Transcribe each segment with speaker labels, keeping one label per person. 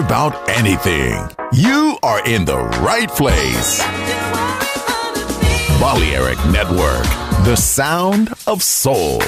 Speaker 1: About anything. You are in the right place. Balearic Network, the sound of soul.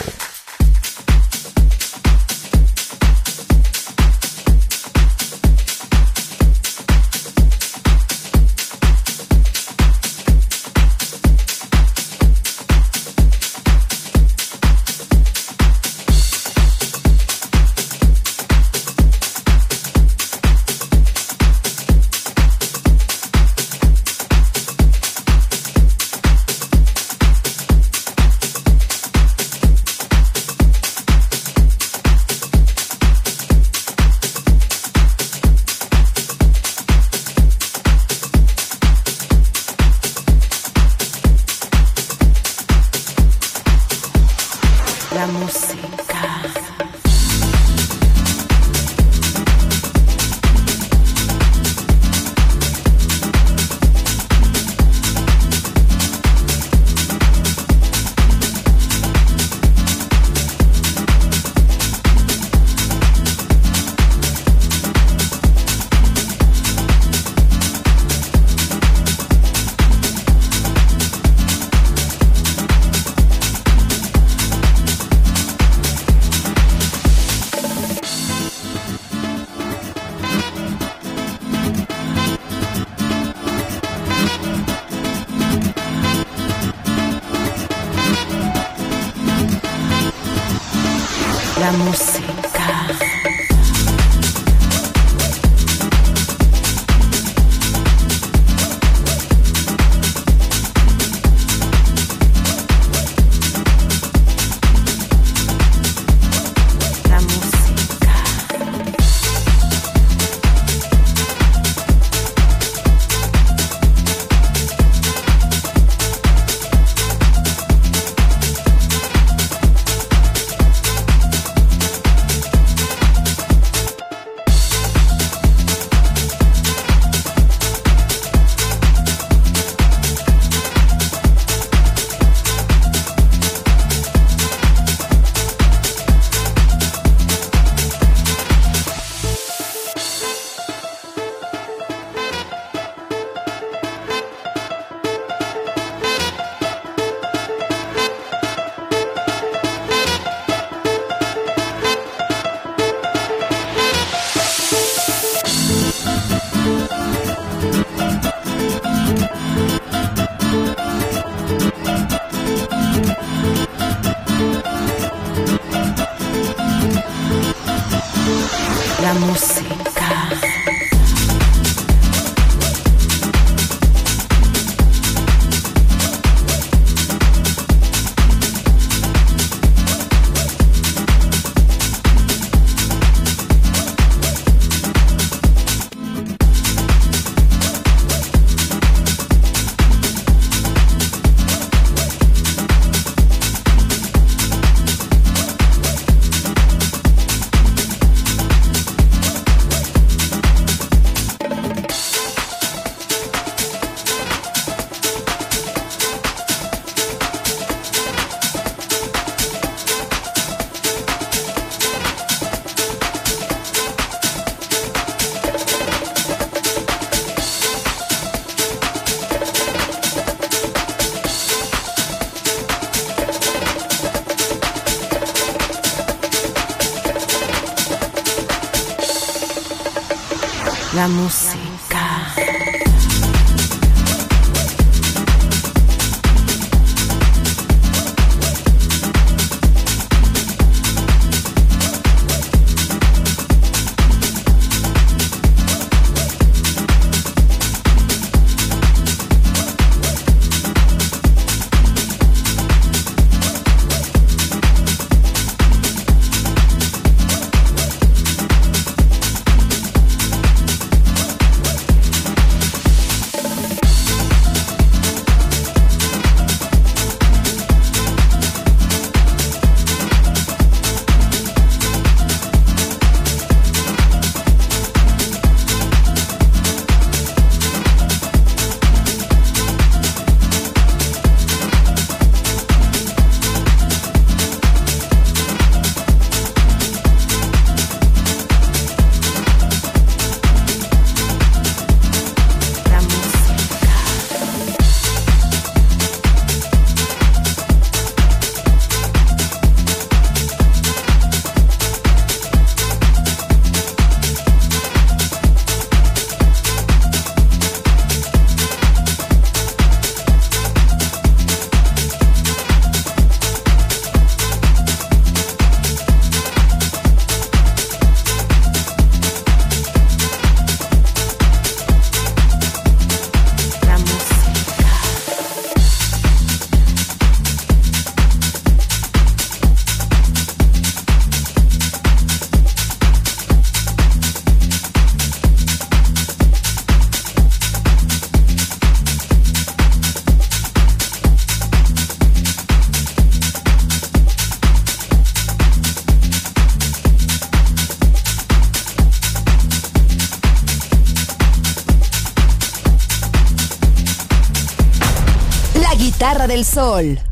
Speaker 2: Sol.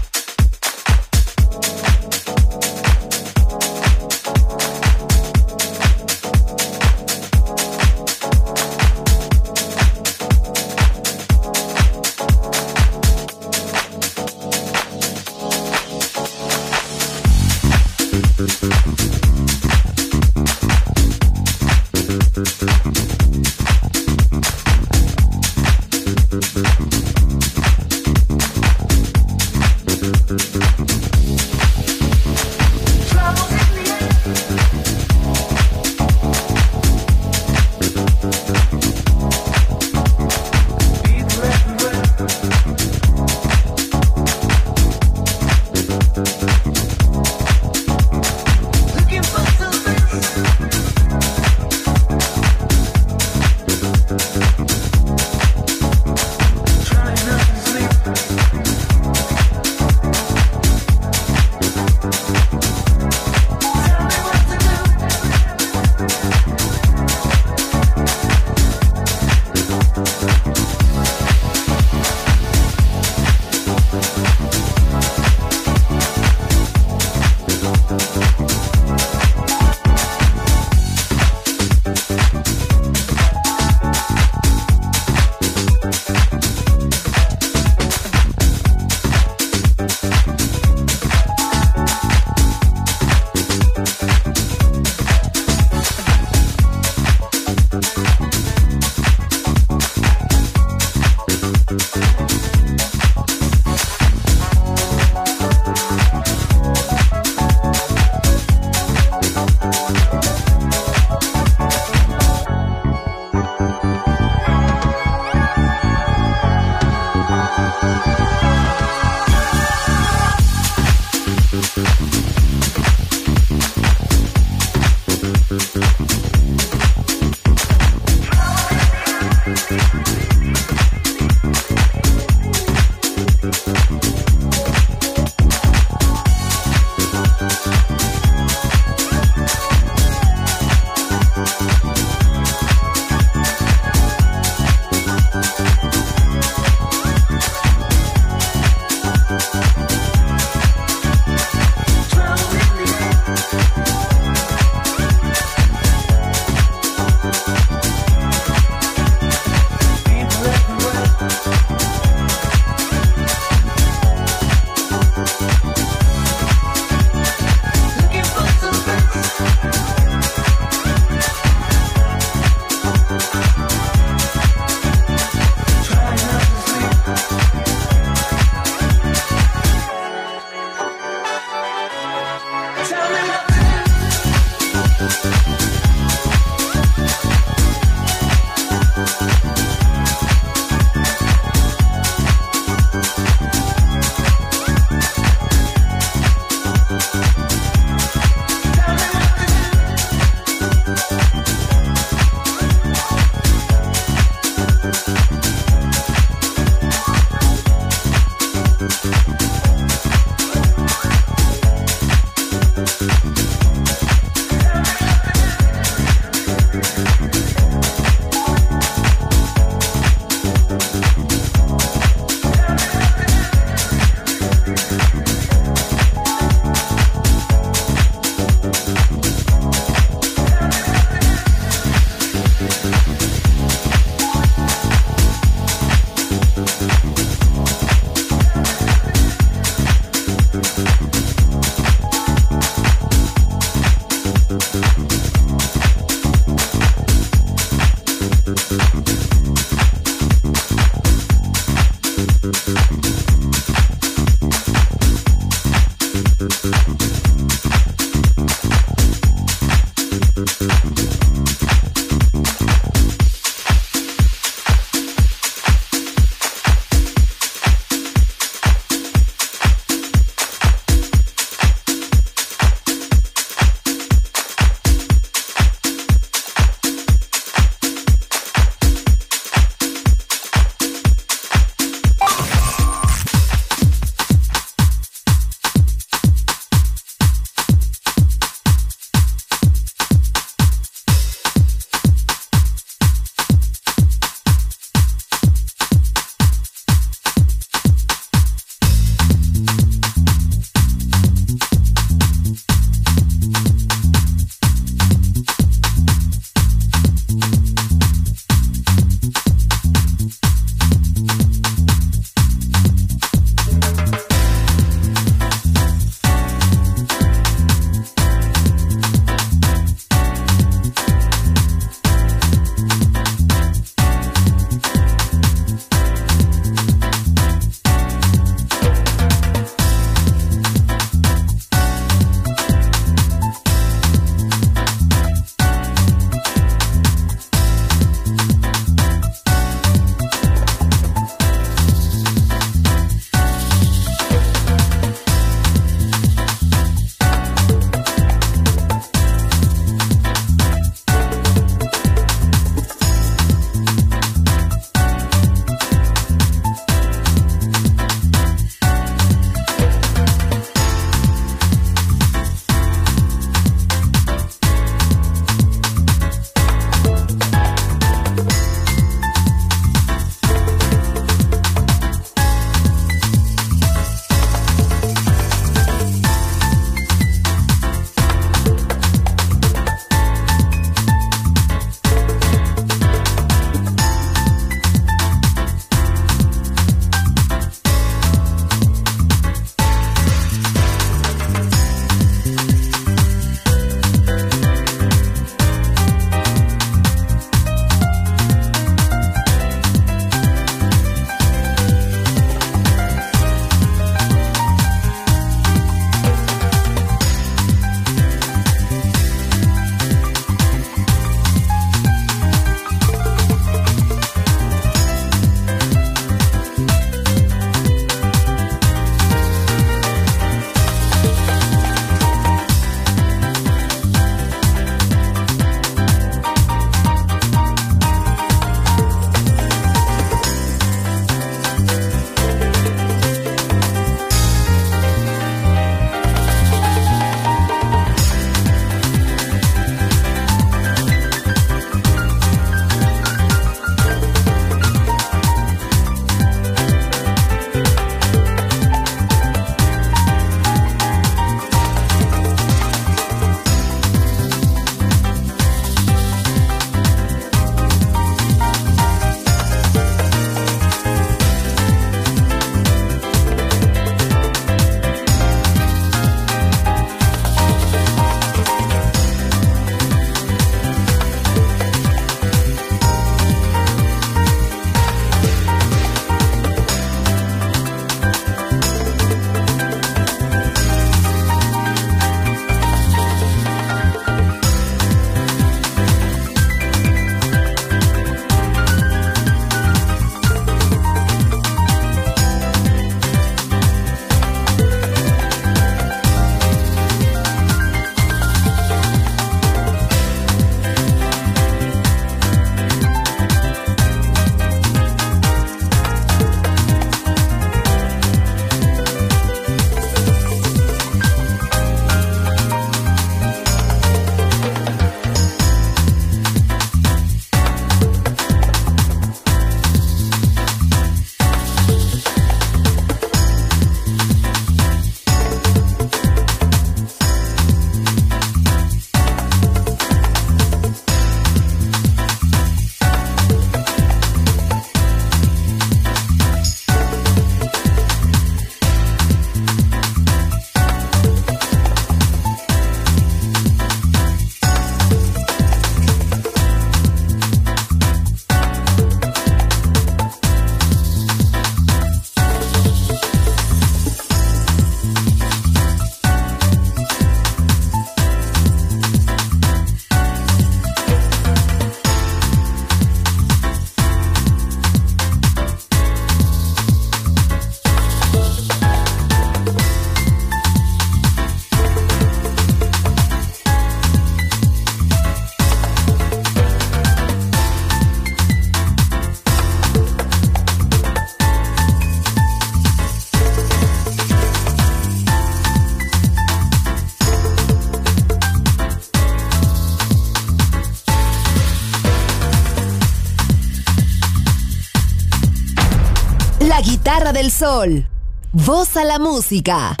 Speaker 2: Del sol. Voz a la música.